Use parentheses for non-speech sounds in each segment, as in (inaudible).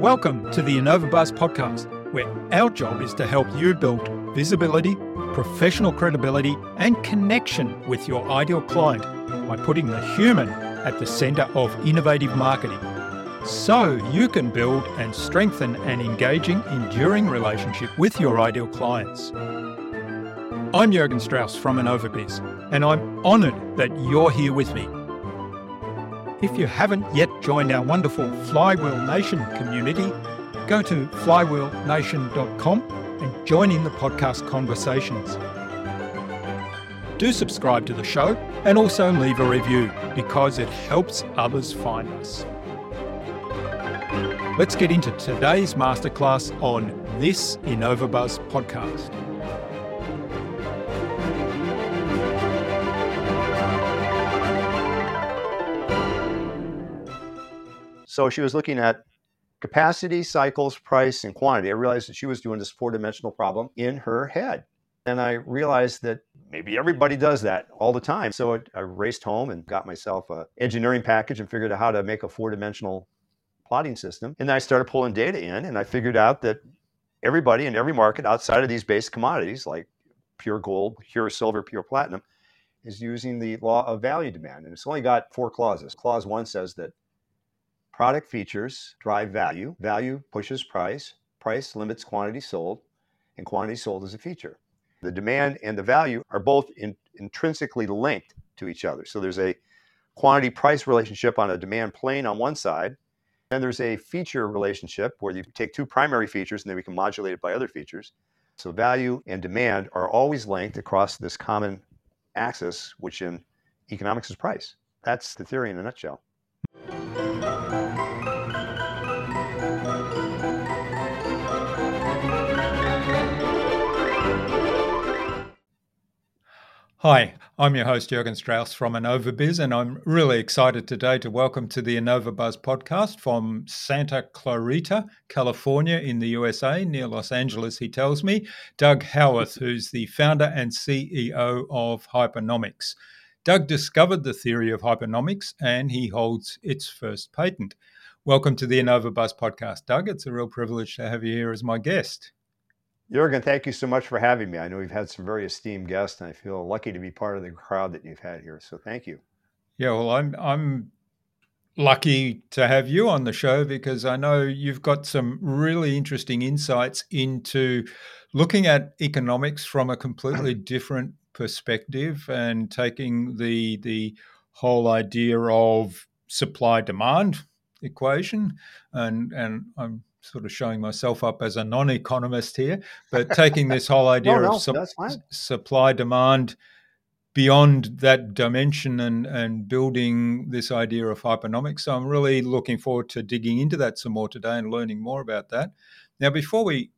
Welcome to the InnovaBuzz podcast, where our job is to help you build visibility, professional credibility, and connection with your ideal client by putting the human at the center of innovative marketing so you can build and strengthen an engaging, enduring relationship with your ideal clients. I'm Jurgen Strauss from InnovaBiz, and I'm honored that you're here with me. If you haven't yet joined our wonderful Flywheel Nation community, go to flywheelnation.com and join in the podcast conversations. Do subscribe to the show and also leave a review because it helps others find us. Let's get into today's masterclass on this InnovaBuzz podcast. So she was looking at capacity, cycles, price, and quantity. I realized that she was doing this four dimensional problem in her head. And I realized that maybe everybody does that all the time. So I raced home and got myself an engineering package and figured out how to make a four dimensional plotting system. And then I started pulling data in and I figured out that everybody in every market outside of these base commodities like pure gold, pure silver, pure platinum is using the law of value demand. And it's only got four clauses. Clause one says that Product features drive value. Value pushes price. Price limits quantity sold, and quantity sold is a feature. The demand and the value are both in, intrinsically linked to each other. So there's a quantity price relationship on a demand plane on one side, and there's a feature relationship where you take two primary features and then we can modulate it by other features. So value and demand are always linked across this common axis, which in economics is price. That's the theory in a nutshell. Hi, I'm your host, Jurgen Strauss from InnovaBiz, and I'm really excited today to welcome to the InnovaBuzz podcast from Santa Clarita, California, in the USA, near Los Angeles, he tells me, Doug Howarth, who's the founder and CEO of Hypernomics. Doug discovered the theory of hypernomics and he holds its first patent. Welcome to the InnovaBuzz podcast, Doug. It's a real privilege to have you here as my guest. Jurgen, thank you so much for having me. I know we've had some very esteemed guests, and I feel lucky to be part of the crowd that you've had here. So thank you. Yeah, well, I'm I'm lucky to have you on the show because I know you've got some really interesting insights into looking at economics from a completely (clears throat) different perspective and taking the the whole idea of supply demand equation and and I'm sort of showing myself up as a non-economist here, but taking this whole (laughs) idea no, no, of su- supply demand beyond that dimension and and building this idea of hypernomics. So I'm really looking forward to digging into that some more today and learning more about that. Now, before we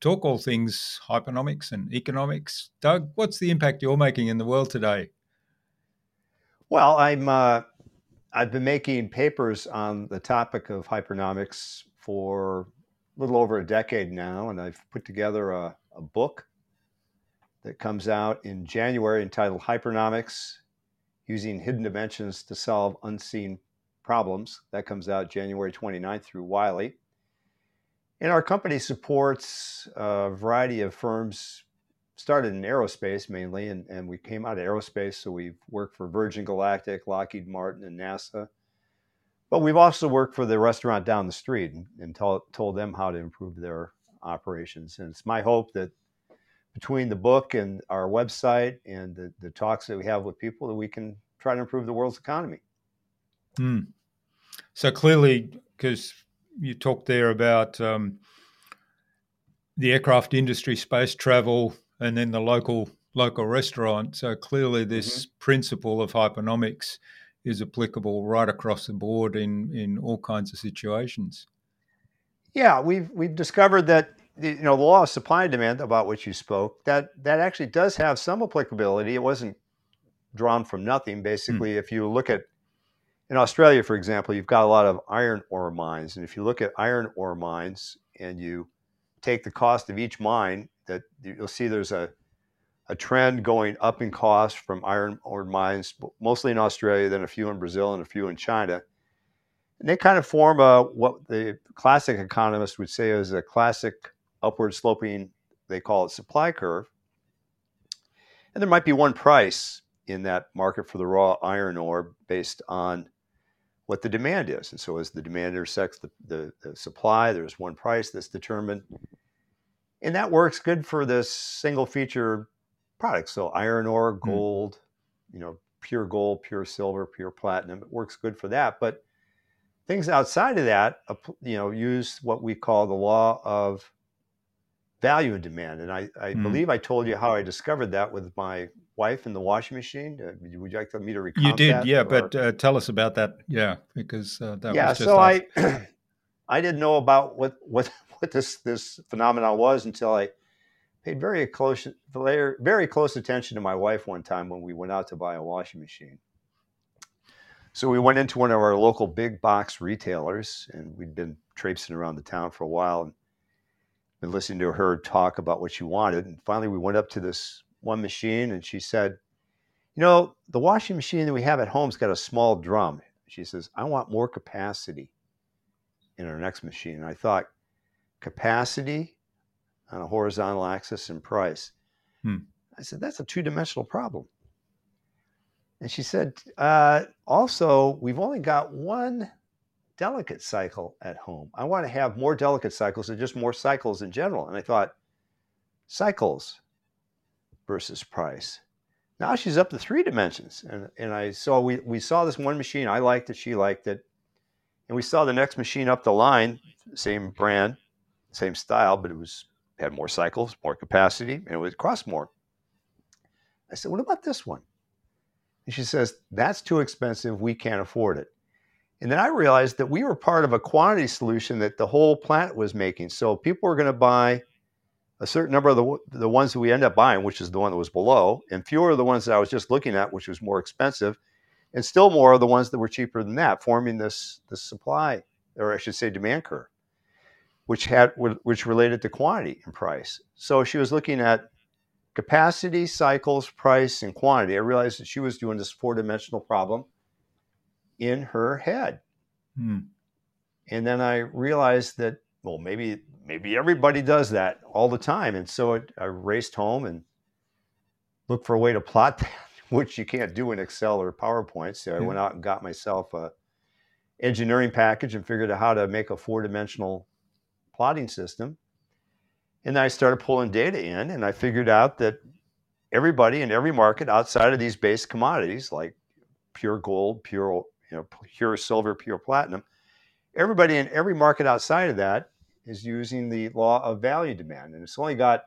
talk all things hypernomics and economics, Doug, what's the impact you're making in the world today? Well, I'm. Uh, I've been making papers on the topic of hypernomics for a little over a decade now, and I've put together a, a book that comes out in January entitled Hypernomics Using Hidden Dimensions to Solve Unseen Problems. That comes out January 29th through Wiley. And our company supports a variety of firms, started in aerospace mainly, and, and we came out of aerospace. So we've worked for Virgin Galactic, Lockheed Martin, and NASA. But we've also worked for the restaurant down the street and, and told, told them how to improve their operations. And it's my hope that between the book and our website and the, the talks that we have with people, that we can try to improve the world's economy. Hmm. So clearly, because you talked there about um, the aircraft industry, space travel, and then the local local restaurant. So clearly, this mm-hmm. principle of hypernomics is applicable right across the board in in all kinds of situations. Yeah, we've we've discovered that the, you know the law of supply and demand about which you spoke that that actually does have some applicability. It wasn't drawn from nothing. Basically, mm. if you look at in Australia, for example, you've got a lot of iron ore mines, and if you look at iron ore mines and you take the cost of each mine, that you'll see there's a a trend going up in cost from iron ore mines, mostly in Australia, then a few in Brazil and a few in China. And they kind of form a what the classic economists would say is a classic upward sloping, they call it supply curve. And there might be one price in that market for the raw iron ore based on what the demand is. And so as the demand intersects the, the, the supply, there's one price that's determined. And that works good for this single feature product. So iron ore, hmm. gold, mm. you know, pure gold, pure silver, pure platinum. It works good for that. But things outside of that, you know, use what we call the law of value and demand. And I, I mm. believe I told you how I discovered that with my wife in the washing machine. Uh, would you like me to recount You did, that, yeah. Or? But uh, tell us about that, yeah, because uh, that yeah. Was so I, (clears throat) I didn't know about what what (laughs) what this this phenomenon was until I paid very close very close attention to my wife one time when we went out to buy a washing machine. So we went into one of our local big box retailers, and we'd been traipsing around the town for a while and been listening to her talk about what she wanted. And finally, we went up to this one machine, and she said, "You know, the washing machine that we have at home's got a small drum." She says, "I want more capacity in our next machine." And I thought, capacity on a horizontal axis and price. Hmm. I said, that's a two dimensional problem. And she said, uh, also, we've only got one delicate cycle at home. I want to have more delicate cycles and just more cycles in general. And I thought, cycles versus price. Now she's up to three dimensions. And, and I saw, we, we saw this one machine. I liked it. She liked it. And we saw the next machine up the line, same brand, same style, but it was had more cycles, more capacity, and it would cost more. I said, What about this one? And she says, That's too expensive. We can't afford it. And then I realized that we were part of a quantity solution that the whole planet was making. So people were going to buy a certain number of the, the ones that we end up buying, which is the one that was below, and fewer of the ones that I was just looking at, which was more expensive, and still more of the ones that were cheaper than that, forming this, this supply, or I should say, demand curve which had which related to quantity and price. So she was looking at capacity, cycles, price, and quantity. I realized that she was doing this four-dimensional problem in her head. Hmm. And then I realized that well, maybe maybe everybody does that all the time. And so it, I raced home and looked for a way to plot that, (laughs) which you can't do in Excel or PowerPoint. So I went out and got myself a engineering package and figured out how to make a four-dimensional plotting system. And I started pulling data in, and I figured out that everybody in every market outside of these base commodities like pure gold, pure you know, pure silver, pure platinum, everybody in every market outside of that is using the law of value demand, and it's only got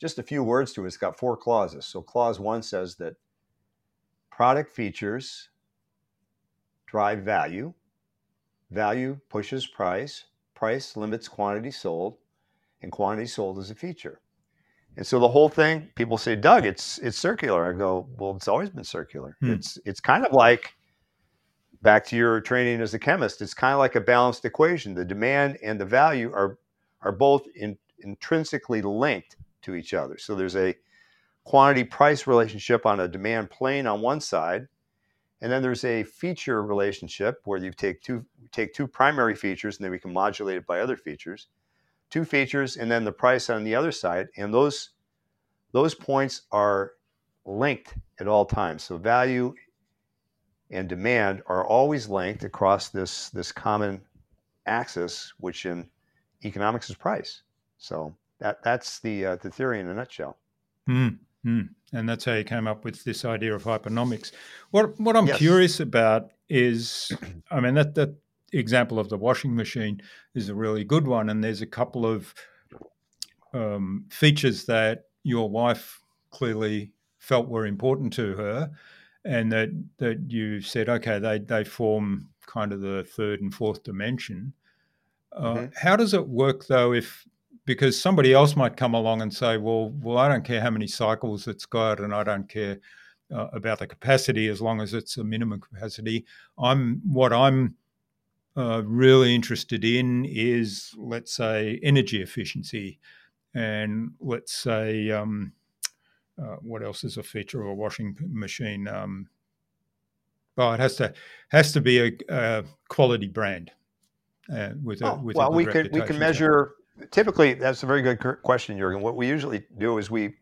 just a few words to it. It's got four clauses. So clause one says that product features drive value, value pushes price, price limits quantity sold, and quantity sold is a feature. And so the whole thing, people say, Doug, it's it's circular. I go, well, it's always been circular. Hmm. It's it's kind of like back to your training as a chemist. It's kind of like a balanced equation. The demand and the value are are both in, intrinsically linked to each other. So there's a quantity price relationship on a demand plane on one side, and then there's a feature relationship where you take two take two primary features and then we can modulate it by other features. Two features and then the price on the other side. And those those points are linked at all times. So value and demand are always linked across this this common axis, which in economics is price. So that that's the uh, the theory in a nutshell. Mm. Mm. And that's how you came up with this idea of hypernomics. What what I'm yes. curious about is, I mean, that that example of the washing machine is a really good one, and there's a couple of um, features that your wife clearly felt were important to her, and that that you said, okay, they they form kind of the third and fourth dimension. Uh, mm-hmm. How does it work though if because somebody else might come along and say, well, well, I don't care how many cycles it's got, and I don't care uh, about the capacity as long as it's a minimum capacity. I'm what I'm uh, really interested in is, let's say, energy efficiency, and let's say, um, uh, what else is a feature of a washing machine? Um, well, it has to has to be a, a quality brand uh, with a oh, with well, we can we can measure. Typically, that's a very good question, Jurgen. What we usually do is we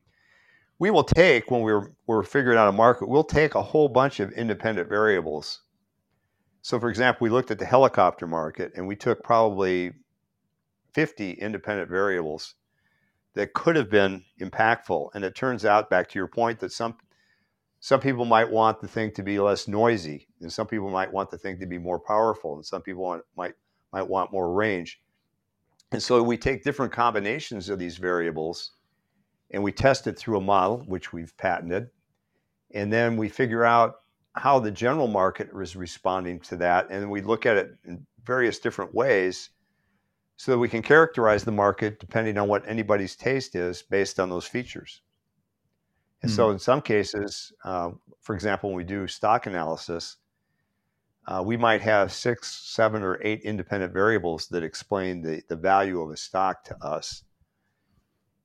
we will take when we're we're figuring out a market, we'll take a whole bunch of independent variables. So, for example, we looked at the helicopter market and we took probably 50 independent variables that could have been impactful. And it turns out, back to your point, that some some people might want the thing to be less noisy, and some people might want the thing to be more powerful, and some people want, might might want more range. And so we take different combinations of these variables and we test it through a model, which we've patented. And then we figure out how the general market is responding to that. And we look at it in various different ways so that we can characterize the market depending on what anybody's taste is based on those features. And mm. so, in some cases, uh, for example, when we do stock analysis, uh, we might have six, seven, or eight independent variables that explain the, the value of a stock to us.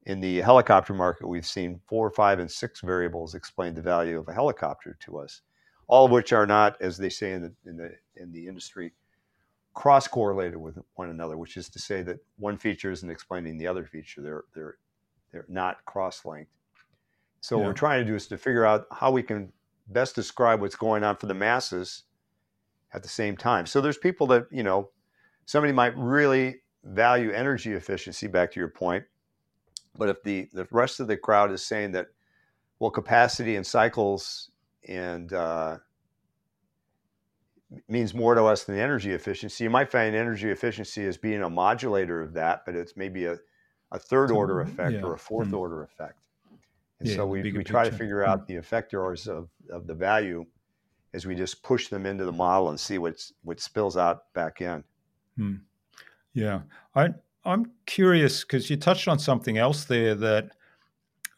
In the helicopter market, we've seen four, five, and six variables explain the value of a helicopter to us, all of which are not, as they say in the in the in the industry, cross correlated with one another, which is to say that one feature isn't explaining the other feature. They're they're they're not cross linked. So yeah. what we're trying to do is to figure out how we can best describe what's going on for the masses at the same time. So there's people that, you know, somebody might really value energy efficiency, back to your point. But if the, the rest of the crowd is saying that, well, capacity and cycles and uh, means more to us than energy efficiency, you might find energy efficiency as being a modulator of that, but it's maybe a, a third order effect yeah. or a 4th mm-hmm. order effect. And yeah, so we, we try to figure out mm-hmm. the effectors of, of the value as we just push them into the model and see what's what spills out back in. Hmm. Yeah, I I'm curious because you touched on something else there that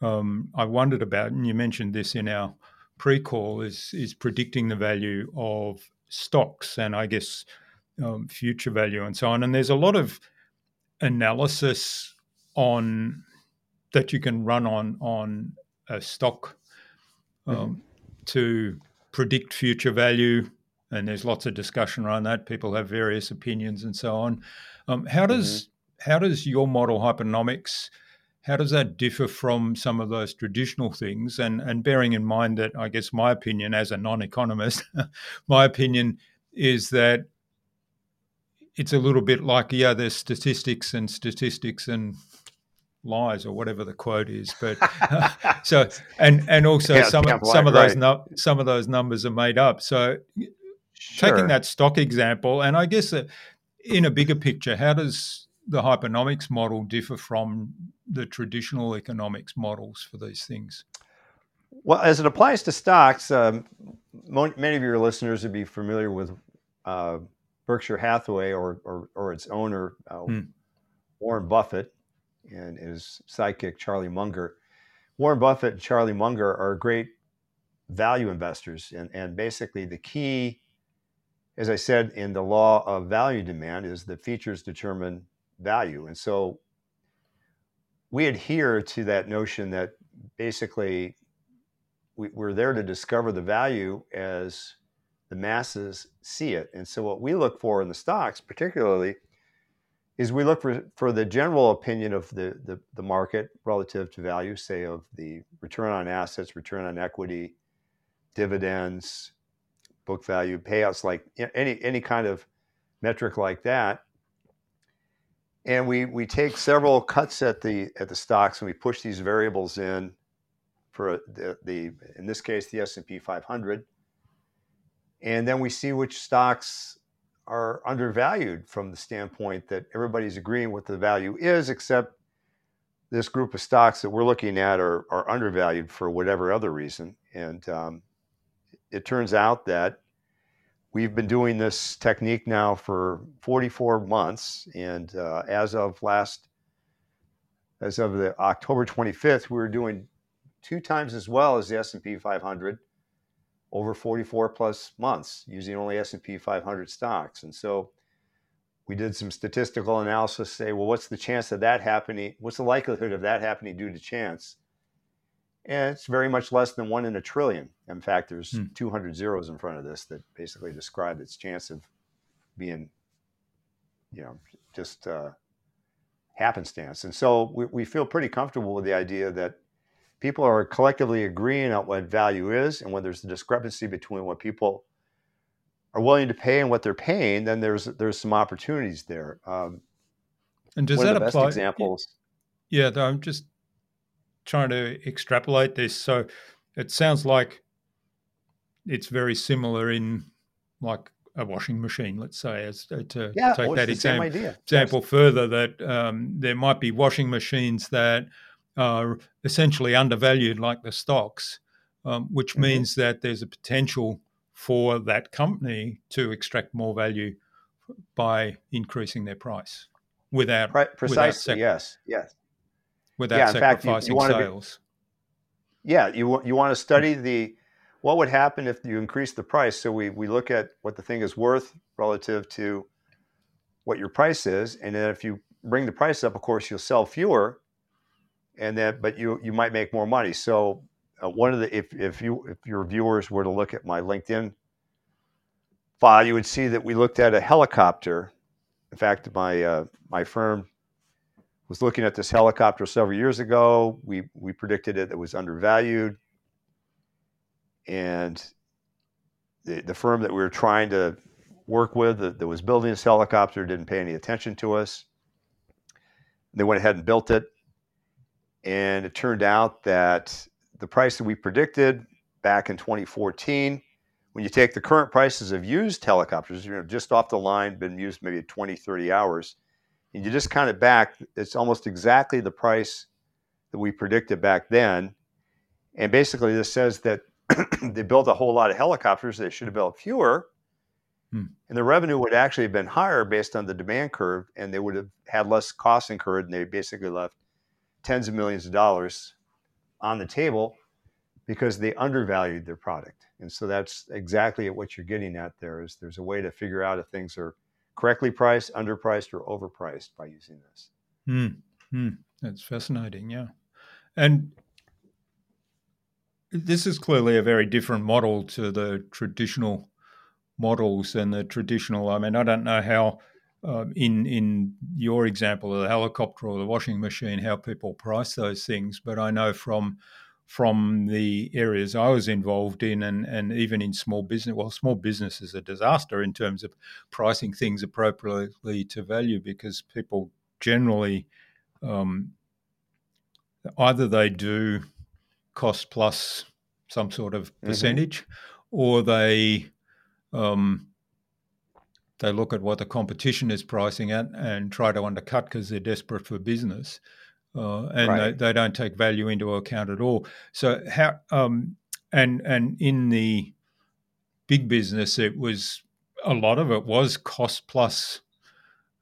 um, I wondered about, and you mentioned this in our pre-call is is predicting the value of stocks and I guess um, future value and so on. And there's a lot of analysis on that you can run on on a stock um, mm-hmm. to predict future value, and there's lots of discussion around that. People have various opinions and so on. Um, how does mm-hmm. how does your model hypernomics? How does that differ from some of those traditional things? And and bearing in mind that I guess my opinion as a non-economist, (laughs) my opinion is that it's a little bit like yeah, there's statistics and statistics and lies or whatever the quote is. But uh, (laughs) so and and also yeah, some of, some of those right. some of those numbers are made up. So sure. taking that stock example, and I guess uh, in a bigger picture, how does the hypernomics model differ from the traditional economics models for these things? Well, as it applies to stocks, um, many of your listeners would be familiar with uh, Berkshire Hathaway or, or, or its owner, uh, hmm. Warren Buffett and his sidekick, Charlie Munger. Warren Buffett and Charlie Munger are great value investors. And, and basically, the key, as I said, in the law of value demand is that features determine value. And so we adhere to that notion that basically we, we're there to discover the value as the masses see it. And so, what we look for in the stocks, particularly, is we look for, for the general opinion of the, the, the market relative to value, say of the return on assets, return on equity, dividends, book value, payouts, like any any kind of metric like that. And we we take several cuts at the at the stocks and we push these variables in for the, the in this case the S&P 500. And then we see which stocks are undervalued from the standpoint that everybody's agreeing what the value is, except this group of stocks that we're looking at are, are undervalued for whatever other reason. And um, it turns out that we've been doing this technique now for 44 months. And uh, as of last, as of the October 25th, we were doing two times as well as the S&P 500 over 44 plus months using only S&P 500 stocks. And so we did some statistical analysis say, well, what's the chance of that happening? What's the likelihood of that happening due to chance? And it's very much less than one in a trillion. In fact, there's Hmm. 200 zeros in front of this that basically describe its chance of being, you know, just uh, happenstance. And so we, we feel pretty comfortable with the idea that people are collectively agreeing on what value is. And when there's a discrepancy between what people are willing to pay and what they're paying, then there's there's some opportunities there. Um, And does that of the best apply? examples. Yeah, though I'm just trying to extrapolate this. So it sounds like it's very similar in like a washing machine, let's say, as uh, to Yeah, take that it's the example. Yes. example further that um, there might be washing machines that are essentially undervalued like the stocks, um, which Mhm. means that there's a potential for that company to extract more value by increasing their price without Pre- precisely. sac- yes. Yes. without Yeah, in fact, you- you sacrificing wanna be- sales. Yeah, you you want to study the what would happen if you increase the price. So we we look at what the thing is worth relative to what your price is, and then if you bring the price up, of course you'll sell fewer, and then but you you might make more money. So uh, one of the if if you if your viewers were to look at my LinkedIn file, you would see that we looked at a helicopter. In fact, my uh, my firm was looking at this helicopter several years ago. We we predicted it, it was undervalued, and the the firm that we were trying to work with that, that was building this helicopter didn't pay any attention to us. They went ahead and built it, and it turned out that the price that we predicted back in 2014 when you take the current prices of used helicopters, you know, just off the line, been used maybe 20, 30 hours, and you just count it back, it's almost exactly the price that we predicted back then. And basically, this says that (clears throat) they built a whole lot of helicopters. They should have built fewer. Hmm. And the revenue would actually have been higher based on the demand curve, and they would have had less costs incurred, and they basically left tens of millions of dollars on the table because they undervalued their product. And so that's exactly what you're getting at there is there's a way to figure out if things are correctly priced, underpriced, or overpriced by using this. Hmm. That's fascinating. Yeah. And this is clearly a very different model to the traditional models and the traditional. I mean, I don't know how, um, in in your example of the helicopter or the washing machine, how people price those things, but I know from from the areas I was involved in, and and even in small business. Well, small business is a disaster in terms of pricing things appropriately to value because people generally um, either they do cost plus some sort of Mhm. percentage, or they um, they look at what the competition is pricing at and try to undercut because they're desperate for business, uh, and Right. they, they don't take value into account at all. So how um, and and in the big business, it was a lot of it was cost plus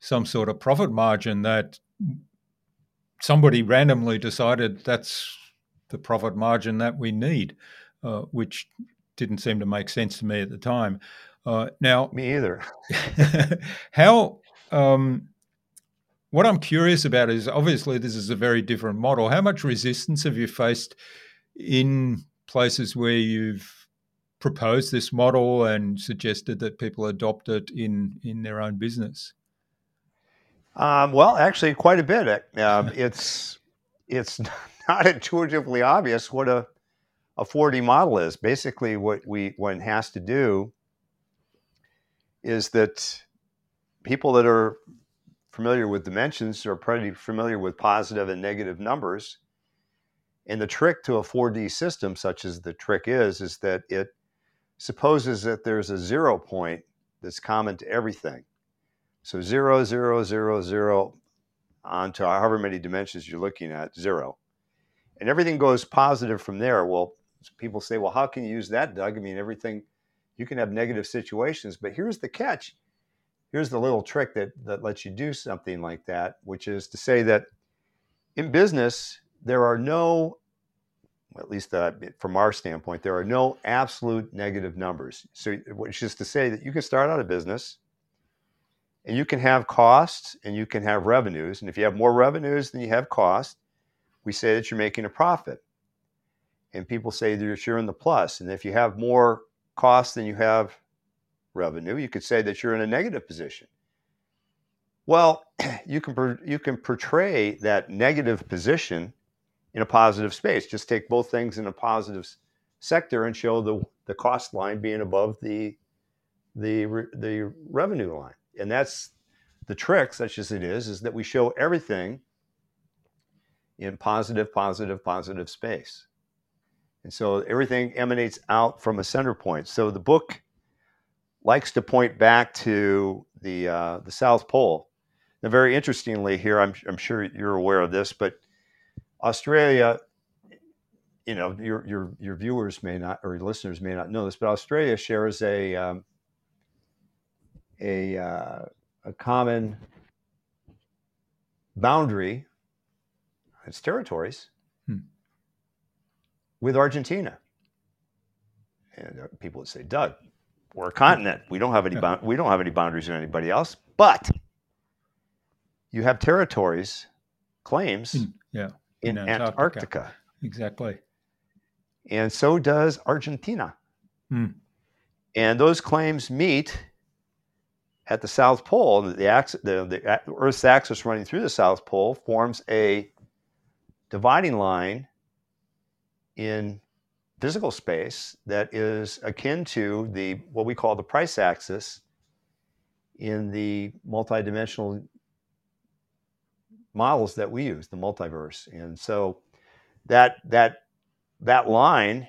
some sort of profit margin that somebody randomly decided that's the profit margin that we need, uh, which didn't seem to make sense to me at the time. Uh, now, Me either. (laughs) how um, what I'm curious about is obviously this is a very different model. How much resistance have you faced in places where you've proposed this model and suggested that people adopt it in in their own business? Um, well, actually, quite a bit. Um, (laughs) it's it's (laughs) not intuitively obvious what a a 4D model is. Basically, what we one has to do is that people that are familiar with dimensions are pretty familiar with positive and negative numbers. And the trick to a 4D system, such as the trick is, is that it supposes that there's a zero point that's common to everything. So zero, zero, zero, zero, onto however many dimensions you're looking at, zero. And everything goes positive from there. Well, people say, well, how can you use that, Doug? I mean, everything, you can have negative situations, but here's the catch. Here's the little trick that, that lets you do something like that, which is to say that in business, there are no, at least uh, from our standpoint, there are no absolute negative numbers. So, which is to say that you can start out a business and you can have costs and you can have revenues. And if you have more revenues than you have costs, we say that you're making a profit. and people say that you're in the plus. And if you have more costs than you have revenue, you could say that you're in a negative position. Well, (clears throat) you can you can portray that negative position in a positive space. Just take both things in a positive sector and show the the cost line being above the the the revenue line. And that's the trick, such as it is, is that we show everything in positive, positive, positive space. And so everything emanates out from a center point. So the book likes to point back to the uh, the South Pole. Now, very interestingly, here I'm, I'm sure you're aware of this, but Australia, you know, your your your viewers may not or listeners may not know this, but Australia shares a um, a uh, a common boundary, its territories. With Argentina. And people would say, Doug, we're a continent. We don't have any yeah. we don't have any boundaries with anybody else. But you have territories, claims, in, yeah, in, in Antarctica. Antarctica. Exactly. And so does Argentina. Hmm. And those claims meet at the South Pole. The, the, the Earth's axis running through the South Pole forms a dividing line in physical space that is akin to the what we call the price axis in the multidimensional models that we use, the multiverse. And so that that that line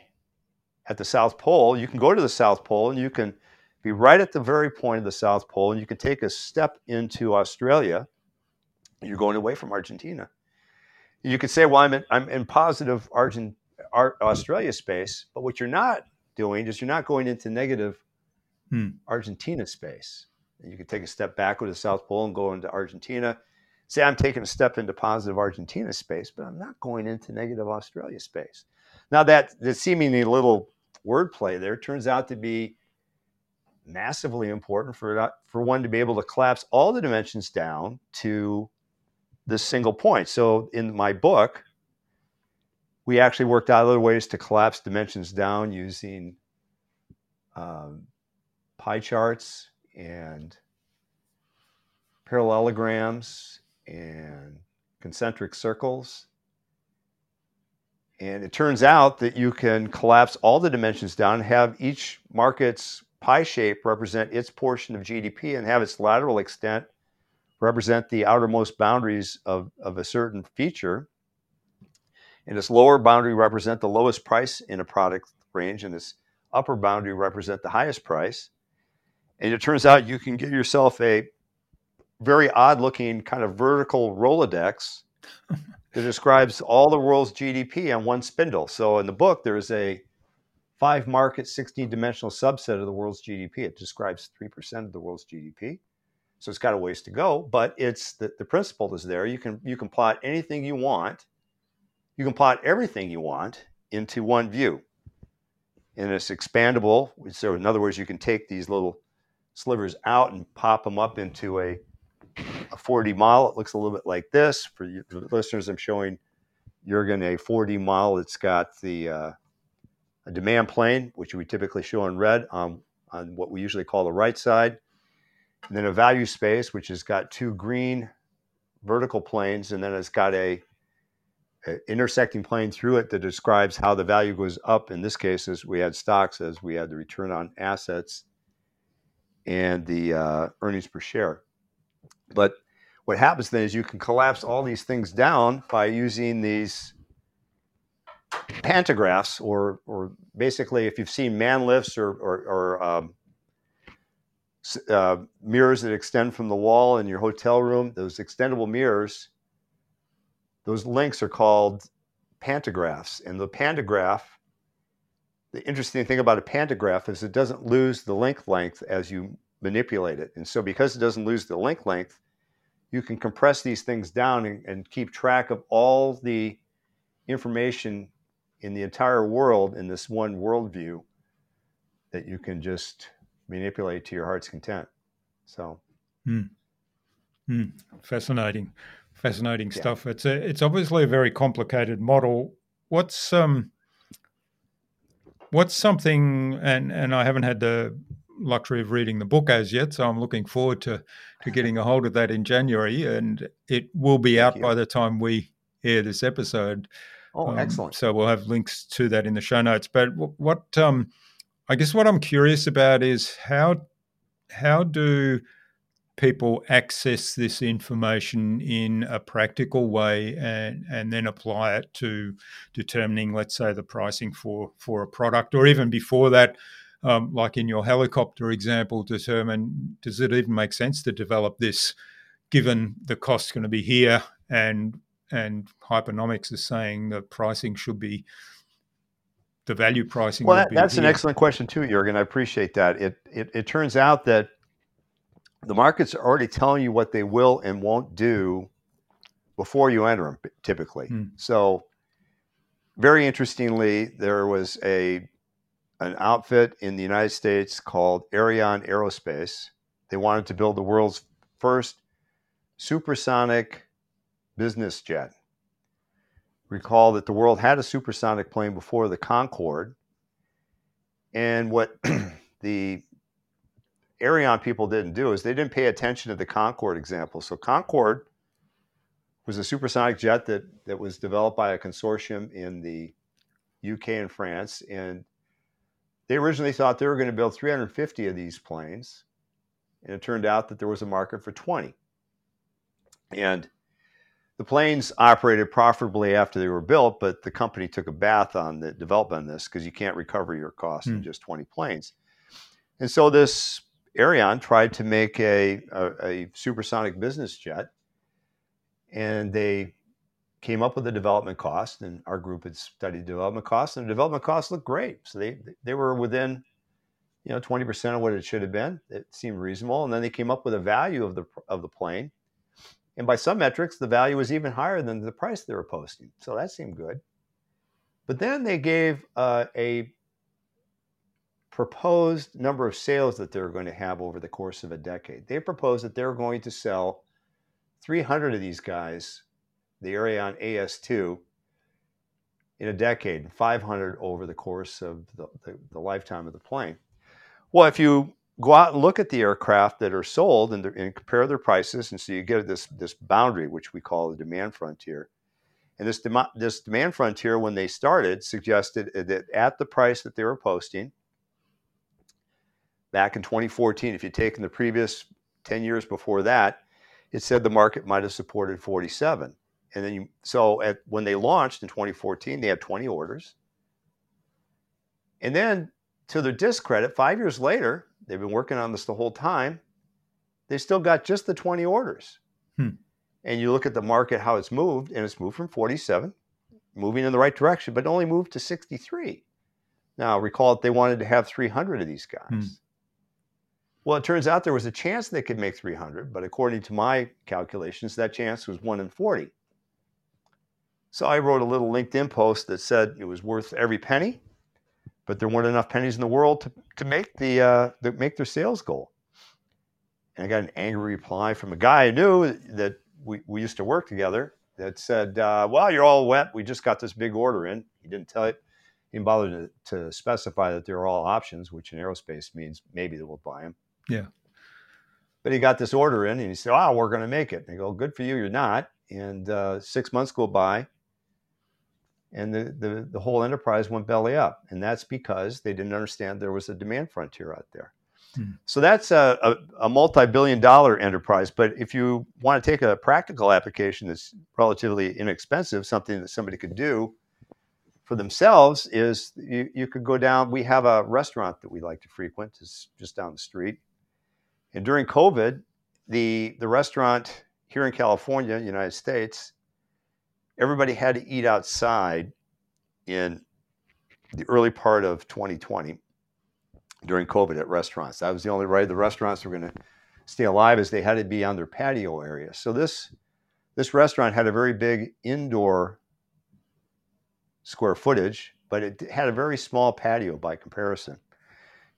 at the South Pole, you can go to the South Pole and you can be right at the very point of the South Pole, and you can take a step into Australia. You're going away from Argentina. You could say, "Well, I'm in, I'm in positive Australia space," but what you're not doing is you're not going into negative hmm. Argentina space. And you could take a step back with the South Pole and go into Argentina. Say, I'm taking a step into positive Argentina space, but I'm not going into negative Australia space. Now, that the seemingly little wordplay there turns out to be massively important for for one to be able to collapse all the dimensions down to this single point. So in my book, we actually worked out other ways to collapse dimensions down using um, pie charts and parallelograms and concentric circles. And it turns out that you can collapse all the dimensions down and have each market's pie shape represent its portion of GDP and have its lateral extent represent the outermost boundaries of, of a certain feature. And its lower boundary represent the lowest price in a product range, and its upper boundary represent the highest price. And it turns out you can get yourself a very odd looking kind of vertical Rolodex (laughs) that describes all the world's GDP on one spindle. So in the book, there's a five market, 16 dimensional subset of the world's GDP. It describes 3% of the world's GDP. So it's got a ways to go, but it's the, the principle is there. You can you can plot anything you want. You can plot everything you want into one view. And it's expandable. So in other words, you can take these little slivers out and pop them up into a, a 4D model. It looks a little bit like this. For you listeners, I'm showing Jurgen a 4D model. It's got the uh, a demand plane, which we typically show in red on, on what we usually call the right side, and then a value space, which has got two green vertical planes, and then it's got a intersecting plane through it that describes how the value goes up. In this case, as we had stocks, as we had the return on assets and the uh, earnings per share. But what happens then is you can collapse all these things down by using these pantographs, or or basically, if you've seen man lifts or or, or um, uh, mirrors that extend from the wall in your hotel room, those extendable mirrors, those links are called pantographs. And the pantograph, the interesting thing about a pantograph is it doesn't lose the link length as you manipulate it. And so, because it doesn't lose the link length, you can compress these things down and, and keep track of all the information in the entire world in this one worldview that you can just manipulate to your heart's content. So, mm. Mm. fascinating, fascinating yeah. stuff. It's a, it's obviously a very complicated model. What's um, what's something, and and I haven't had the luxury of reading the book as yet, so I'm looking forward to to getting a hold of that in January, and it will be out by the time we air this episode. Oh, um, excellent! So we'll have links to that in the show notes. But what um, I guess what I'm curious about is how how do people access this information in a practical way and, and then apply it to determining, let's say, the pricing for, for a product, or even before that, um, like in your helicopter example, determine does it even make sense to develop this given the cost going to be here and and hypernomics is saying the pricing should be the value pricing. Well, that, that's here. an excellent question too, Jurgen. I appreciate that. It, it it turns out that the markets are already telling you what they will and won't do before you enter them, typically. Hmm. So, very interestingly, there was a an outfit in the United States called Aerion Aerospace. They wanted to build the world's first supersonic business jet. Recall that the world had a supersonic plane before the Concorde. And what (clears throat) the Aerion people didn't do is they didn't pay attention to the Concorde example. So Concorde was a supersonic jet that, that was developed by a consortium in the UK and France. And they originally thought they were going to build 350 of these planes. And it turned out that there was a market for 20. And the planes operated profitably after they were built, but the company took a bath on the development of this because you can't recover your costs in hmm. just 20 planes. And so this Aerion tried to make a, a, a, supersonic business jet, and they came up with a development cost. And our group had studied development costs, and the development costs looked great. So they they were within, you know, twenty percent of what it should have been. It seemed reasonable. And then they came up with a value of the of the plane, and by some metrics, the value was even higher than the price they were posting. So that seemed good. But then they gave uh, a proposed number of sales that they're going to have over the course of a decade. They proposed that they're going to sell 300 of these guys, the Aerion AS2, in a decade, 500 over the course of the, the, the, lifetime of the plane. Well, if you go out and look at the aircraft that are sold and, and compare their prices, and so you get this, this boundary, which we call the demand frontier. And this, dem- this demand frontier, when they started, suggested uh, that at the price that they were posting, back in 2014, if you'd taken the previous 10 years before that, it said the market might have supported 47. And then you, so at, when they launched in 2014, they had 20 orders. And then to their discredit, five years later, they've been working on this the whole time. They still got just the 20 orders. Hmm. And you look at the market, how it's moved, and it's moved from 47, moving in the right direction, but only moved to 63. Now, recall that they wanted to have 300 of these guys. Hmm. Well, it turns out there was a chance they could make 300, but according to my calculations, that chance was 1 in 40. So I wrote a little LinkedIn post that said it was worth every penny, but there weren't enough pennies in the world to, to make the uh, to make their sales goal. And I got an angry reply from a guy I knew that we, we used to work together that said, uh, "Well, you're all wet. We just got this big order in." He didn't tell it. He didn't bother to, to specify that they're all options, which in aerospace means maybe they will buy them. Yeah. But he got this order in and he said, Oh, we're going to make it. And I go, Good for you. You're not. And uh, six months go by and the, the, the whole enterprise went belly up. And that's because they didn't understand there was a demand frontier out there. Hmm. So that's a, a, a multi billion dollar enterprise. But if you want to take a practical application that's relatively inexpensive, something that somebody could do for themselves, is you, you could go down. We have a restaurant that we like to frequent, it's just down the street. And during COVID, the, the restaurant here in California, United States, everybody had to eat outside in the early part of 2020 during COVID at restaurants. That was the only way the restaurants were going to stay alive as they had to be on their patio area. So this this restaurant had a very big indoor square footage, but it had a very small patio by comparison.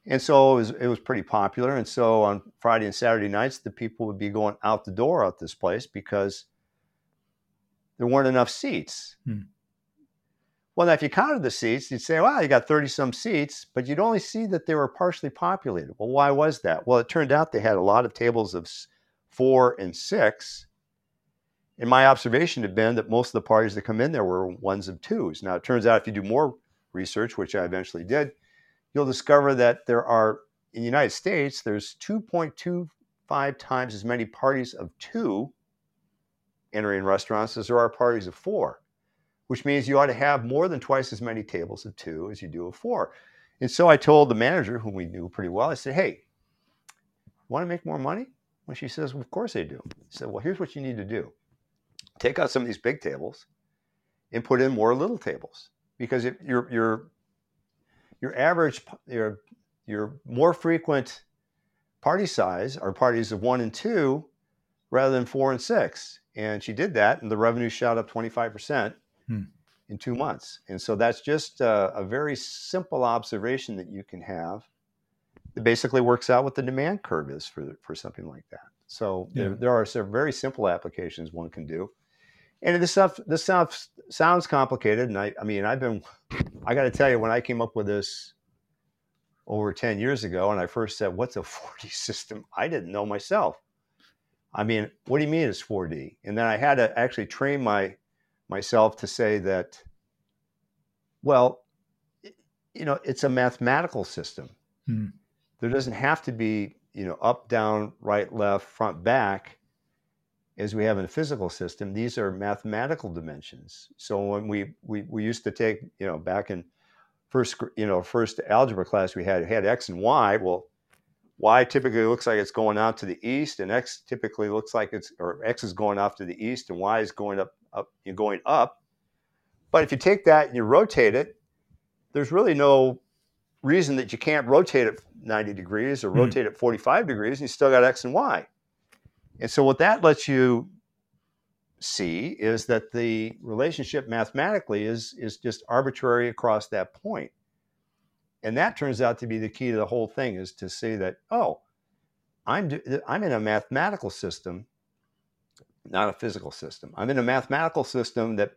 And so it was, it was pretty popular. And so on Friday and Saturday nights, the people would be going out the door out this place because there weren't enough seats. Hmm. Well, now if you counted the seats, you'd say, "Wow, you got thirty some seats," but you'd only see that they were partially populated. Well, why was that? Well, it turned out they had a lot of tables of four and six. And my observation had been that most of the parties that come in there were ones of twos. Now, it turns out if you do more research, which I eventually did, you'll discover that there are, in the United States, there's 2.25 times as many parties of two entering restaurants as there are parties of four, which means you ought to have more than twice as many tables of two as you do of four. And so I told the manager, whom we knew pretty well, I said, hey, want to make more money? Well, she says, well, of course I do. I said, well, here's what you need to do. Take out some of these big tables and put in more little tables because if your your your average your your more frequent party size are parties of one and two rather than four and six. And she did that, and the revenue shot up 25% hmm. in two months. And so that's just a, a very simple observation that you can have it basically works out what the demand curve is for, for something like that. So yeah. there, there, are some very simple applications one can do. And this stuff, this stuff sounds complicated. And I, I mean, I've been, I got to tell you, when I came up with this over 10 years ago, and I first said, what's a 4D (laughs) system? I didn't know myself. I mean, what do you mean it's 4D? And then I had to actually train my myself to say that, well, you know, it's a mathematical system. Hmm there doesn't have to be you know up down right left front back as we have in a physical system these are mathematical dimensions so when we we, we used to take you know back in first you know first algebra class we had had x and y well y typically looks like it's going out to the east and x typically looks like it's or x is going off to the east and y is going up up you're going up but if you take that and you rotate it there's really no reason that you can't rotate it 90 degrees or hmm. rotate mm. it 45 degrees and you still got X and Y. And so what that lets you see is that the relationship mathematically is, is just arbitrary across that point. And that turns out to be the key to the whole thing is to say that, oh, I'm, I'm in a mathematical system, not a physical system. I'm in a mathematical system that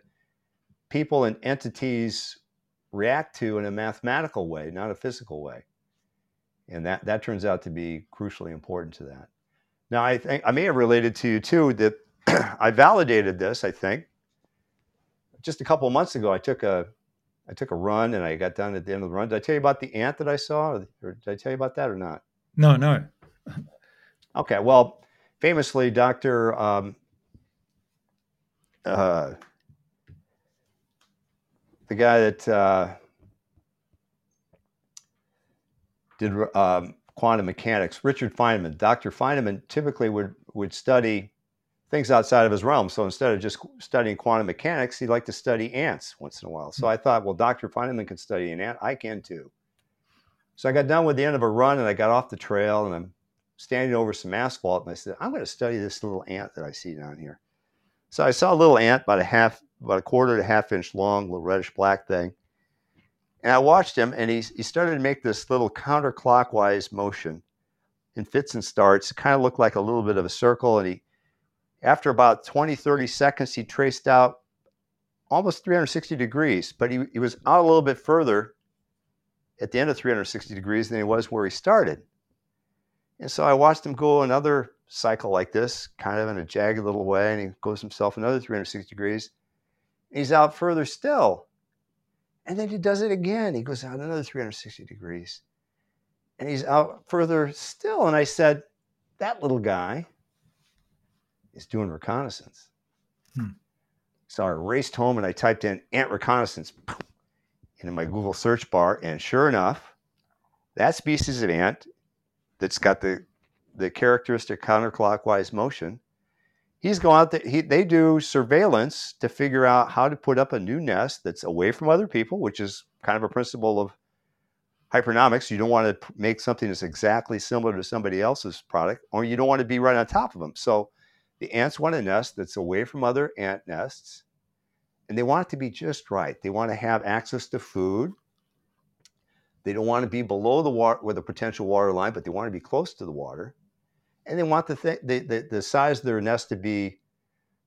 people and entities react to in a mathematical way, not a physical way. And that, that turns out to be crucially important to that. Now, I think I may have related to you too that (clears throat) I validated this, I think. Just a couple of months ago, I took a I took a run and I got done at the end of the run. Did I tell you about the ant that I saw? Or did I tell you about that or not? No, no. okay. Well, famously, Dr. Um, uh, the guy that uh, did um, quantum mechanics, Richard Feynman. Dr. Feynman typically would, would study things outside of his realm. So instead of just studying quantum mechanics, he'd like to study ants once in a while. So I thought, well, Dr. Feynman can study an ant. I can too. So I got done with the end of a run and I got off the trail and I'm standing over some asphalt and I said, I'm going to study this little ant that I see down here. So I saw a little ant about a half, about a quarter to half inch long, little reddish black thing. And I watched him, and he, he started to make this little counterclockwise motion in fits and starts. It kind of looked like a little bit of a circle. And he, after about 20, 30 seconds, he traced out almost 360 degrees, but he, he was out a little bit further at the end of 360 degrees than he was where he started. And so I watched him go another cycle like this, kind of in a jagged little way, and he goes himself another 360 degrees. He's out further still. And then he does it again. He goes out another 360 degrees. And he's out further still. And I said, That little guy is doing reconnaissance. Hmm. So I raced home and I typed in ant reconnaissance into my Google search bar. And sure enough, that species of ant that's got the, the characteristic counterclockwise motion he's going out there. He, they do surveillance to figure out how to put up a new nest that's away from other people, which is kind of a principle of hypernomics. You don't want to make something that's exactly similar to somebody else's product, or you don't want to be right on top of them. So the ants want a nest that's away from other ant nests, and they want it to be just right. They want to have access to food. They don't want to be below the water with a potential water line, but they want to be close to the water and they want the, th- the, the, the size of their nest to be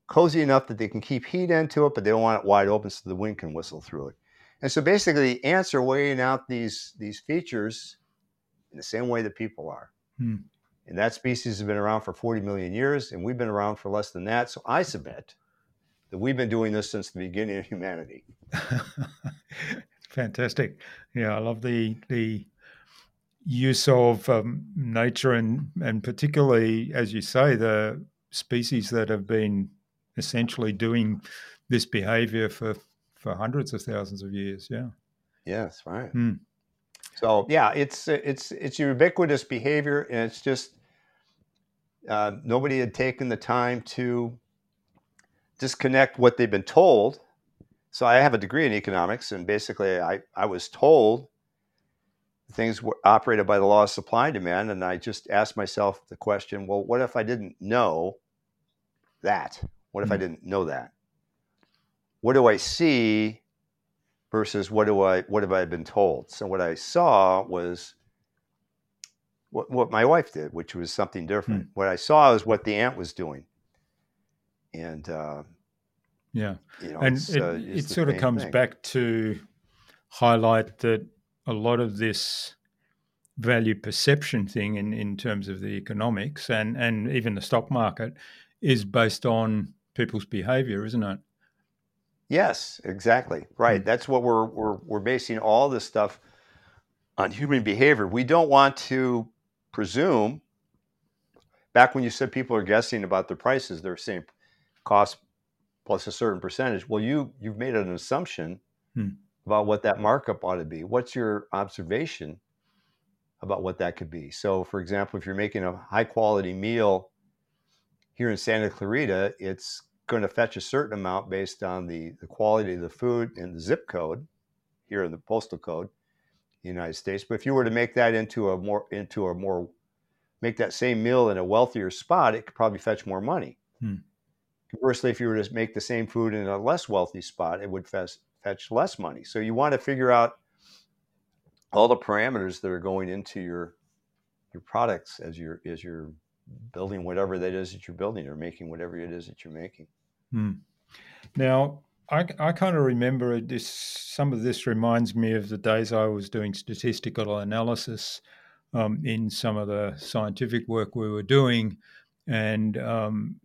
cozy enough that they can keep heat into it, but they don't want it wide open so the wind can whistle through it. And so basically, ants are weighing out these these features in the same way that people are. Hmm. And that species has been around for 40 million years, and we've been around for less than that. So I submit that we've been doing this since the beginning of humanity. (laughs) Fantastic. Yeah, I love the the use of um, nature and and particularly, as you say, the species that have been essentially doing this behavior for for hundreds of thousands of years. Yeah. Yes, right. Hmm. So yeah, it's it's it's ubiquitous behavior, and it's just uh, nobody had taken the time to disconnect what they've been told. So I have a degree in economics, and basically, I I was told things were operated by the law of supply and demand, and I just asked myself the question: Well, what if I didn't know that? What if I didn't know that? What do I see versus what do I what have I been told? So what I saw was what, what my wife did, which was something different. Hmm. What I saw is what the ant was doing, and uh, Yeah. you know, and it's, it, uh, it sort of comes thing. back to highlight that a lot of this value perception thing in, in terms of the economics and, and even the stock market is based on people's behavior, isn't it? Yes, exactly. Right. Hmm. That's what we're we're we're basing all this stuff on human behavior. We don't want to presume. Back when you said people are guessing about the prices, they're saying cost plus a certain percentage. Well, you you've made an assumption Hmm. About what that markup ought to be. What's your observation about what that could be? So, for example, if you're making a high quality meal here in Santa Clarita, it's going to fetch a certain amount based on the, the quality of the food and the zip code here in the postal code in the United States. But if you were to make that into a more into a more make that same meal in a wealthier spot, it could probably fetch more money. Hmm. Conversely, if you were to make the same food in a less wealthy spot, it would fetch, fetch less money. So you want to figure out all the parameters that are going into your your products as you're as you're building whatever that is that you're building or making whatever it is that you're making. Hmm. Now, I, I kind of remember this. Some of this reminds me of the days I was doing statistical analysis um, in some of the scientific work we were doing, and um,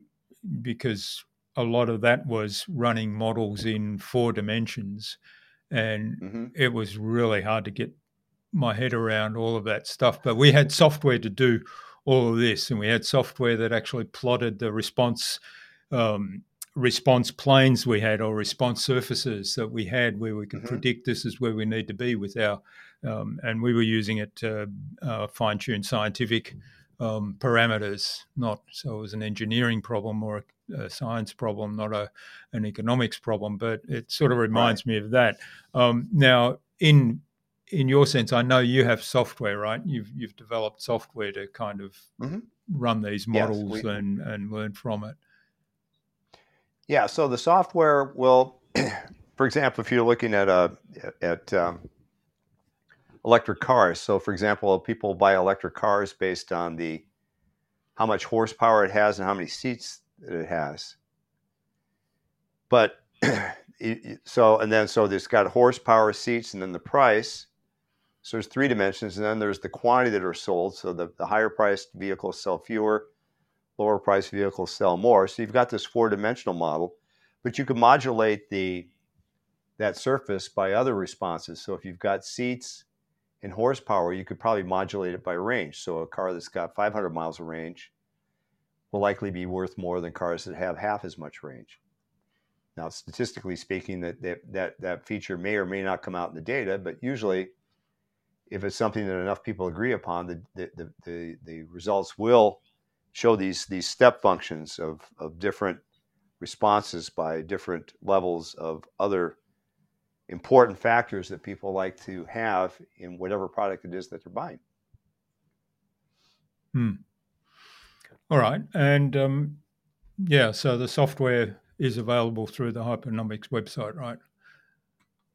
because a lot of that was running models in four dimensions, and hmm it was really hard to get my head around all of that stuff. But we had software to do all of this, and we had software that actually plotted the response um, response planes we had or response surfaces that we had where we could Mhm. predict this is where we need to be with our um, and we were using it to uh, fine tune scientific um, parameters not so it was an engineering problem or a, science problem not a an economics problem but it sort of reminds me of that um, now in in your sense i know you have software right you've you've developed software to kind of Mhm. run these Yes, models we- and and learn from it Yeah. So the software will, (clears throat) for example, if you're looking at a at um, electric cars. So, for example, people buy electric cars based on the how much horsepower it has and how many seats that it has. But (clears throat) so and then so there's got horsepower, seats, and then the price. So there's three dimensions, and then there's the quantity that are sold. So the, the higher priced vehicles sell fewer, lower priced vehicles sell more. So you've got this four dimensional model, but you can modulate the that surface by other responses. So if you've got seats and horsepower, you could probably modulate it by range. So a car that's got 500 miles of range will likely be worth more than cars that have half as much range. Now, statistically speaking, that that that, that feature may or may not come out in the data, but usually, if it's something that enough people agree upon, the the, the, the, results will show these these step functions of, of different responses by different levels of other important factors that people like to have in whatever product it is that they're buying. Hmm. All right. And um, yeah, so the software is available through the Hypernomics website, right?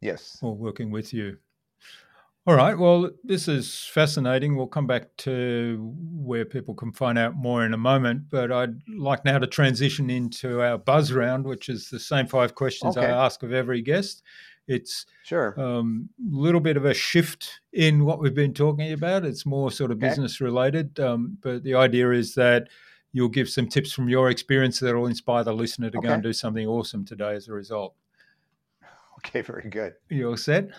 Yes. Or working with you. All right. Well, this is fascinating. We'll come back to where people can find out more in a moment. But I'd like now to transition into our buzz round, which is the same five questions Okay. I ask of every guest. It's sure a um, little bit of a shift in what we've been talking about. It's more sort of Okay. business related, um, but the idea is that you'll give some tips from your experience that will inspire the listener to go and do something awesome today as a result. (laughs) okay very good You all set?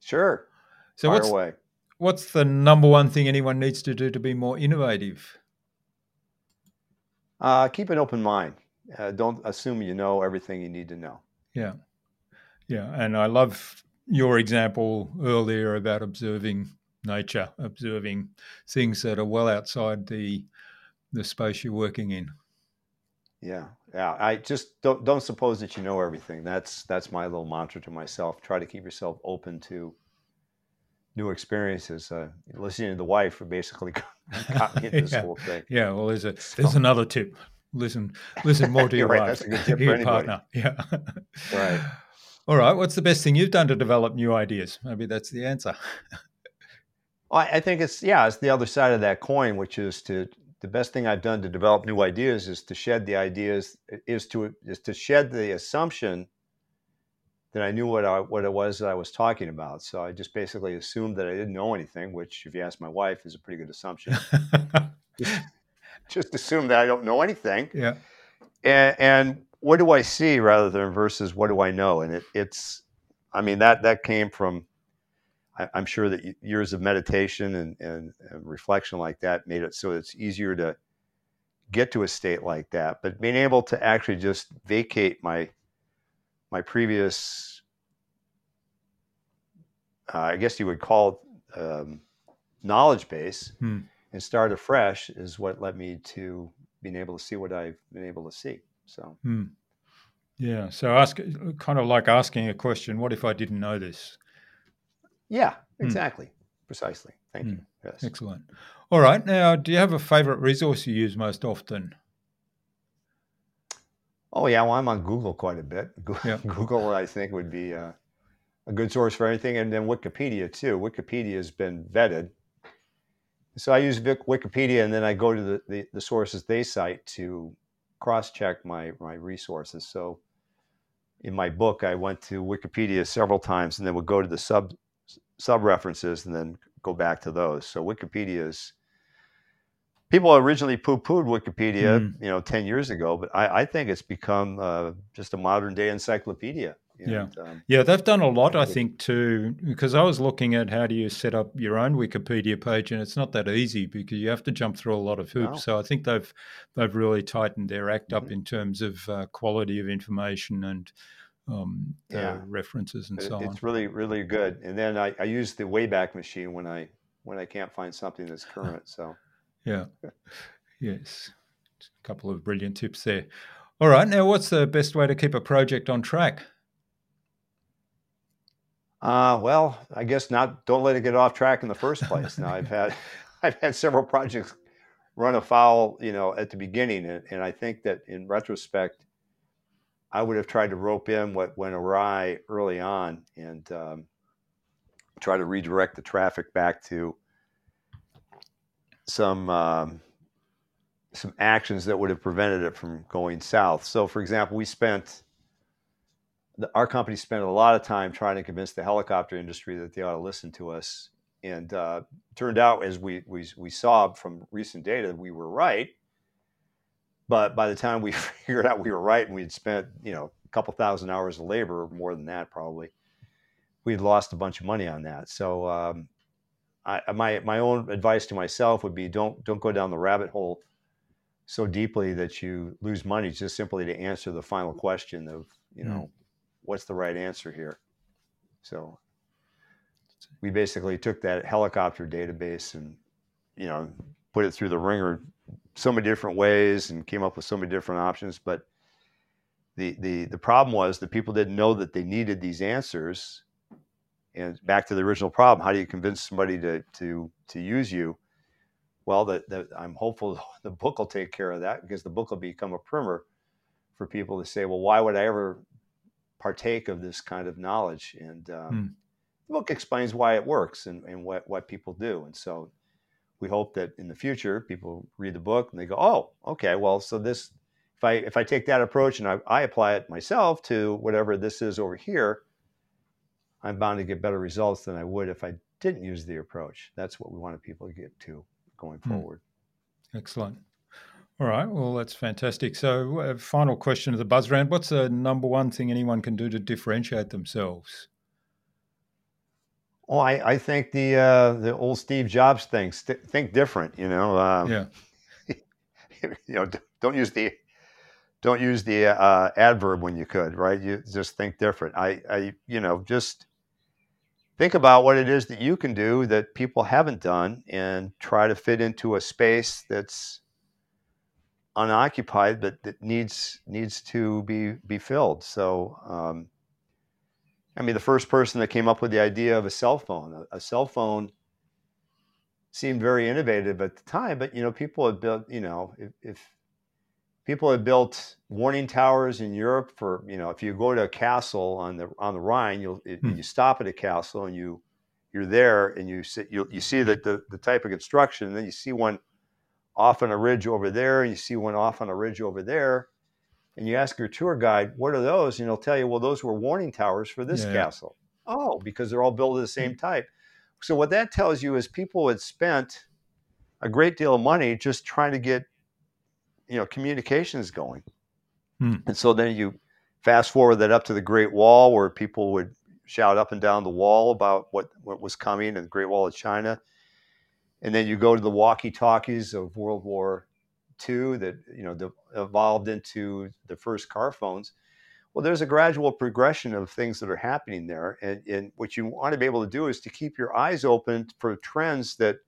sure So Fire what's away what's the number one thing anyone needs to do to be more innovative? uh, keep an open mind uh, don't assume you know everything you need to know Yeah. Yeah. And I love your example earlier about observing nature, observing things that are well outside the the space you're working in. Yeah, yeah. I just don't don't suppose that you know everything. That's that's my little mantra to myself. Try to keep yourself open to new experiences. Uh, listening to the wife who basically (laughs) got me into this Yeah. whole thing. Yeah, well there's a there's another tip. Listen listen more to (laughs) your right, wife, that's a good tip your anybody. partner. (laughs) Yeah. Right. All right. What's the best thing you've done to develop new ideas? Maybe that's the answer. I think it's yeah, it's the other side of that coin, which is to the best thing I've done to develop new ideas is to shed the ideas is to is to shed the assumption that I knew what I what it was that I was talking about. So I just basically assumed that I didn't know anything, which if you ask my wife is a pretty good assumption. (laughs) just assume that I don't know anything. yeah. And, and what do I see rather than versus what do I know? And it, it's, I mean, that, that came from, I, I'm sure that years of meditation and, and, and reflection like that made it so it's easier to get to a state like that. But being able to actually just vacate my, my previous, uh, I guess you would call it, um, knowledge base Hmm. and start afresh is what led me to being able to see what I've been able to see. So Hmm. Yeah. So ask kind of like asking a question, what if I didn't know this? Yeah, Hmm. exactly, precisely. Thank Hmm. you. Yes. Excellent. All right. Now, do you have a favorite resource you use most often? Oh yeah, well I'm on Google quite a bit. Goo- Yeah. (laughs) Google I think would be uh, a good source for anything, and then Wikipedia too. Wikipedia has been vetted, so I use Vic- Wikipedia, and then I go to the, the, the sources they cite to cross-check my my resources. So in my book, I went to Wikipedia several times, and then would go to the sub sub references, and then go back to those. So Wikipedia is people originally poo-pooed Wikipedia, Mm. you know, ten years ago, but I, I think it's become uh, just a modern day encyclopedia. Yeah. And, um, Yeah, they've done a lot, I think, too, because I was looking at how do you set up your own Wikipedia page, and it's not that easy because you have to jump through a lot of hoops. So I think they've they've really tightened their act up Mhm. in terms of uh, quality of information and um, uh, Yeah. references and so on. it's really really good. And then I, I use the Wayback Machine when I when I can't find something that's current. So (laughs) Yeah. Yes. A couple of brilliant tips there. All right. Now, what's the best way to keep a project on track? Uh, well, I guess not. Don't let it get off track in the first place. Now, I've had (laughs) I've had several projects run afoul, you know, at the beginning, and, and I think that in retrospect, I would have tried to rope in what went awry early on and um, try to redirect the traffic back to some um, some actions that would have prevented it from going south. So, for example, we spent the, our company spent a lot of time trying to convince the helicopter industry that they ought to listen to us. And uh, turned out, as we, we we saw from recent data, we were right. But by the time we (laughs) figured out we were right, and we'd spent you know a couple thousand hours of labor, more than that probably, we'd lost a bunch of money on that. So um, I, my my own advice to myself would be don't don't go down the rabbit hole so deeply that you lose money just simply to answer the final question of you know what's the right answer here? So we basically took that helicopter database and you know put it through the wringer so many different ways and came up with so many different options but the the the problem was that people didn't know that they needed these answers. And back to the original problem how do you convince somebody to to to use you? Well that, i'm hopeful (laughs) the book will take care of that because the book will become a primer for people to say well why would i ever partake of this kind of knowledge? And um, Hmm. the book explains why it works and, and what, what people do. And so we hope that in the future people read the book and they go oh okay well so this if i if i take that approach and i, I apply it myself to whatever this is over here I'm bound to get better results than I would if I didn't use the approach. That's what we wanted people to get to going hmm. forward. Excellent. All right. Well, that's fantastic. So, uh, final question of the buzz round: What's the number one thing anyone can do to differentiate themselves? Oh, I, I think the uh, the old Steve Jobs thing. St- think different. You know. Um, yeah. (laughs) you know, don't use the don't use the uh, adverb when you could, right? You just think different. I, I, you know, just think about what it is that you can do that people haven't done, and try to fit into a space that's unoccupied, but that needs needs to be be filled. So, um, I mean, the first person that came up with the idea of a cell phone, a, a cell phone seemed very innovative at the time, but you know, people had built, you know, if, if people had built warning towers in Europe for, you know, if you go to a castle on the on the Rhine, you'll hmm. you stop at a castle and you you're there and you see you, you see the, the the type of construction, and then you see one off on a ridge over there, and you see one off on a ridge over there, and you ask your tour guide, "What are those?" and he'll tell you, "Well, those were warning towers for this yeah. castle." Oh, because they're all built of the same hmm. type. So what that tells you is people had spent a great deal of money just trying to get you know communications going. Hmm. And so then you fast forward that up to the Great Wall where people would shout up and down the wall about what, what was coming in the Great Wall of China. And then you go to the walkie-talkies of World War II that you know evolved into the first car phones. Well, there's a gradual progression of things that are happening there. And, and what you want to be able to do is to keep your eyes open for trends that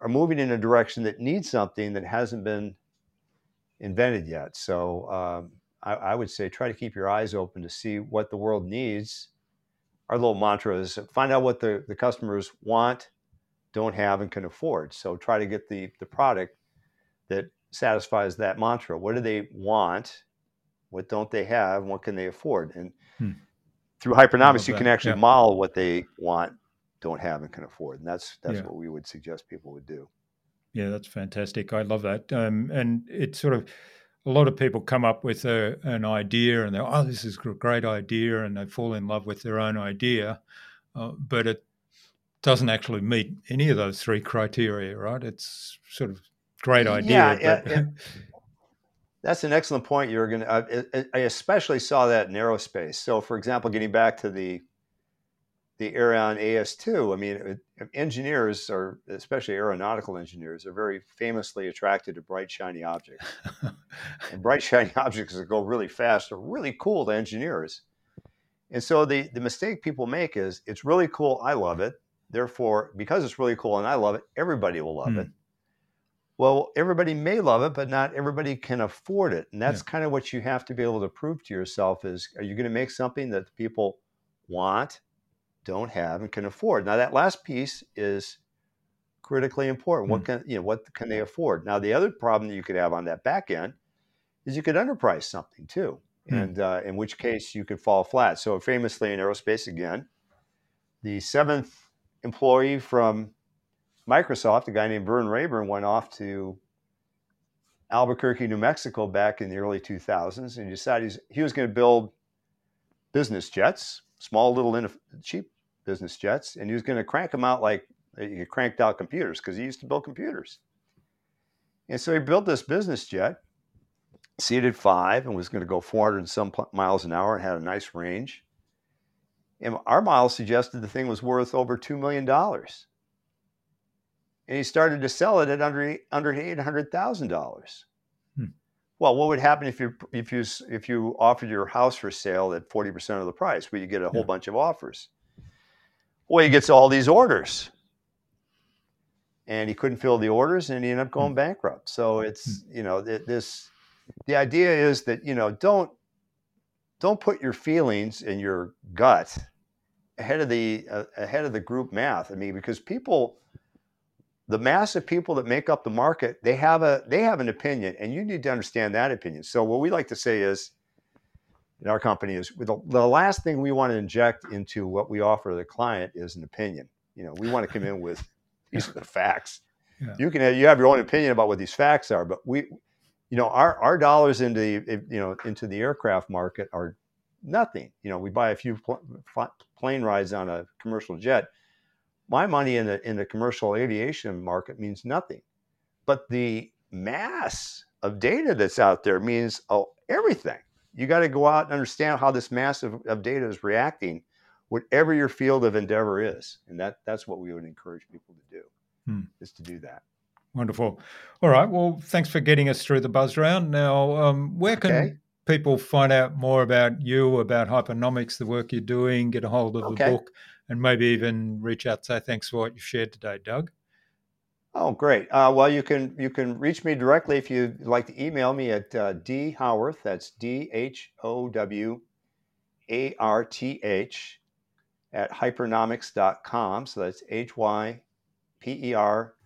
are moving in a direction that needs something that hasn't been invented yet. So um, I, I, would say try to keep your eyes open to see what the world needs. Our little mantra is find out what the, the customers want, don't have, and can afford. So try to get the, the product that satisfies that mantra. What do they want? What don't they have? What can they afford? And hmm. through hypernomics, you can actually yeah. model what they want, don't have, and can afford. And that's that's yeah. what we would suggest people would do. Yeah, that's fantastic. I love that. Um, and it's sort of a lot of people come up with a, an idea and they're, oh, this is a great idea, and they fall in love with their own idea, uh, but it doesn't actually meet any of those three criteria, right? It's sort of great idea. Yeah, yeah, That's an excellent point, Jurgen. I, I especially saw that in aerospace. So, for example, getting back to the the Aerion AS2, I mean, engineers are, especially aeronautical engineers, are very famously attracted to bright, shiny objects. (laughs) and bright, shiny objects that go really fast are really cool to engineers. And so the, the mistake people make is it's really cool, I love it. Therefore, because it's really cool and I love it, everybody will love hmm. it well, everybody may love it, but not everybody can afford it. And that's yeah. kind of what you have to be able to prove to yourself is are you going to make something that people want, don't have, and can afford? Now that last piece is critically important. Mm. What can you know what can they afford? Now the other problem that you could have on that back end is you could underprice something too. Mm. And uh, in which case you could fall flat. So famously in aerospace again, the seventh employee from Microsoft, a guy named Vern Raburn went off to Albuquerque, New Mexico back in the early 2000s and decided he was going to build business jets, small, little, cheap business jets, and he was going to crank them out like he cranked out computers because he used to build computers. And so he built this business jet, seated five, and was going to go 400 and some miles an hour and had a nice range. And our model suggested the thing was worth over $2 million and he started to sell it at under under eight hundred thousand dollars. Hmm. Well, what would happen if you if you if you offered your house for sale at forty percent of the price? Well, you get a whole yeah. bunch of offers. Well, he gets all these orders, and he couldn't fill the orders, and he ended up going hmm. bankrupt. So it's hmm. you know this. The idea is that you know don't don't put your feelings and your gut ahead of the uh, ahead of the group math. I mean, because people the mass of people that make up the market they have a they have an opinion and you need to understand that opinion so what we like to say is in our company is the, the last thing we want to inject into what we offer the client is an opinion you know we want to come in with (laughs) these are the facts yeah. you can have, you have your own opinion about what these facts are but we you know our, our dollars into the you know into the aircraft market are nothing you know we buy a few pl- plane rides on a commercial jet. My money in the in the commercial aviation market means nothing, but the mass of data that's out there means oh, everything. You got to go out and understand how this mass of, of data is reacting, whatever your field of endeavor is, and that that's what we would encourage people to do, hmm. is to do that. Wonderful. All right. Well, thanks for getting us through the buzz round. Now, um, where can okay. people find out more about you, about Hypernomics, the work you're doing, get a hold of okay. the book, and maybe even reach out and say thanks for what you shared today, Doug? Oh, great. Uh, well, you can you can reach me directly if you'd like to email me at uh, d howarth. That's D H O W A R T H at hypernomics.com. So that's H Y P E R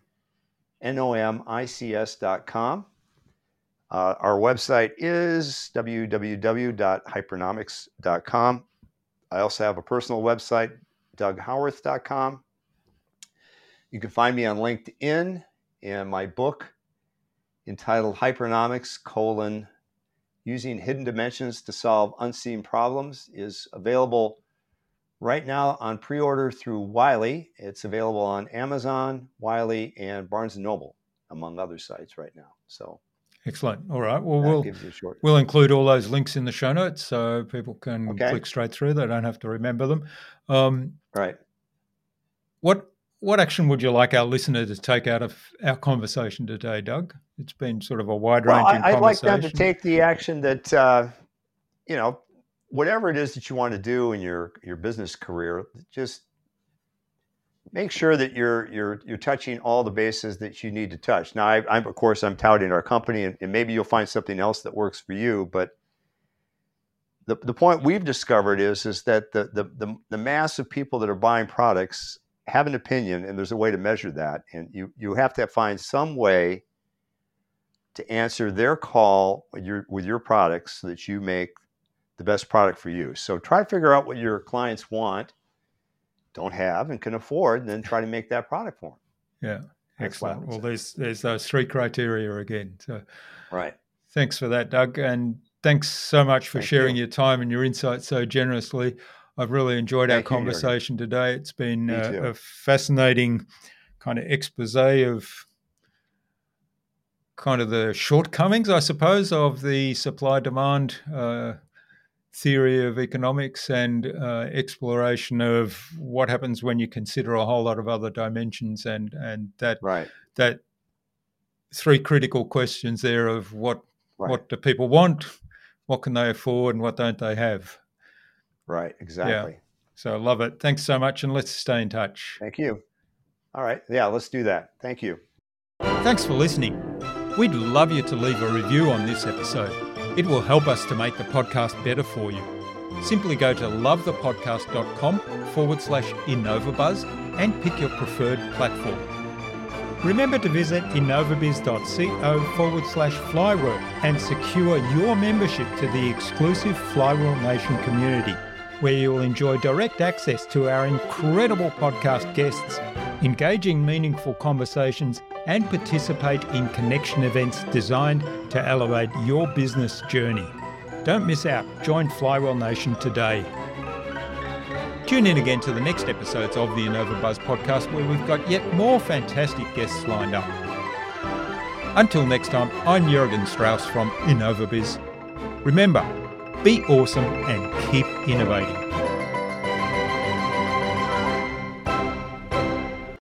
N-O-M-I-C-S.com. Uh, our website is www.hypernomics.com. I also have a personal website, doughowarth.com. You can find me on LinkedIn and my book entitled Hypernomics, colon, Using Hidden Dimensions to Solve Unseen Problems is available right now on pre-order through Wiley. It's available on Amazon, Wiley, and Barnes Noble, among other sites right now. So excellent. All right. Well, we'll we'll include all those links in the show notes so people can okay. click straight through. They don't have to remember them. Um, right. What what action would you like our listener to take out of our conversation today, Doug? It's been sort of a wide ranging well, I'd like them to take the action that uh, you know whatever it is that you want to do in your your business career, just make sure that you're you're you're touching all the bases that you need to touch. Now, I, am of course I'm touting our company, and, and, maybe you'll find something else that works for you. But the the point we've discovered is is that the the the, the mass of people that are buying products have an opinion, and there's a way to measure that, and you you have to find some way to answer their call with your with your products so that you make the best product for you. So try to figure out what your clients want, don't have, and can afford, and then try to make that product for them. Yeah, excellent. Well, there's there's those three criteria again. So, right. Thanks for that, Doug, and thanks so much for Thank sharing you. your time and your insights so generously. I've really enjoyed Thank our conversation you, today. It's been a, a fascinating kind of expose of kind of the shortcomings, I suppose, of the supply demand uh, theory of economics and uh, exploration of what happens when you consider a whole lot of other dimensions and and that right. that three critical questions there of what right. what do people want, what can they afford, and what don't they have. Right. Exactly. Yeah. So I love it. Thanks so much, and let's stay in touch. Thank you. All right. Yeah, let's do that. Thank you. Thanks for listening. We'd love you to leave a review on this episode. It will help us to make the podcast better for you. Simply go to lovethepodcast.com forward slash InnovaBuzz and pick your preferred platform. Remember to visit innovabiz.co forward slash flywheel and secure your membership to the exclusive Flywheel Nation community, where you'll enjoy direct access to our incredible podcast guests, engaging meaningful conversations, and participate in connection events designed to elevate your business journey. Don't miss out. Join Flywheel Nation today. Tune in again to the next episodes of the InnovaBuzz podcast where we've got yet more fantastic guests lined up. Until next time, I'm Jurgen Strauss from InnovaBiz. Remember, be awesome and keep innovating.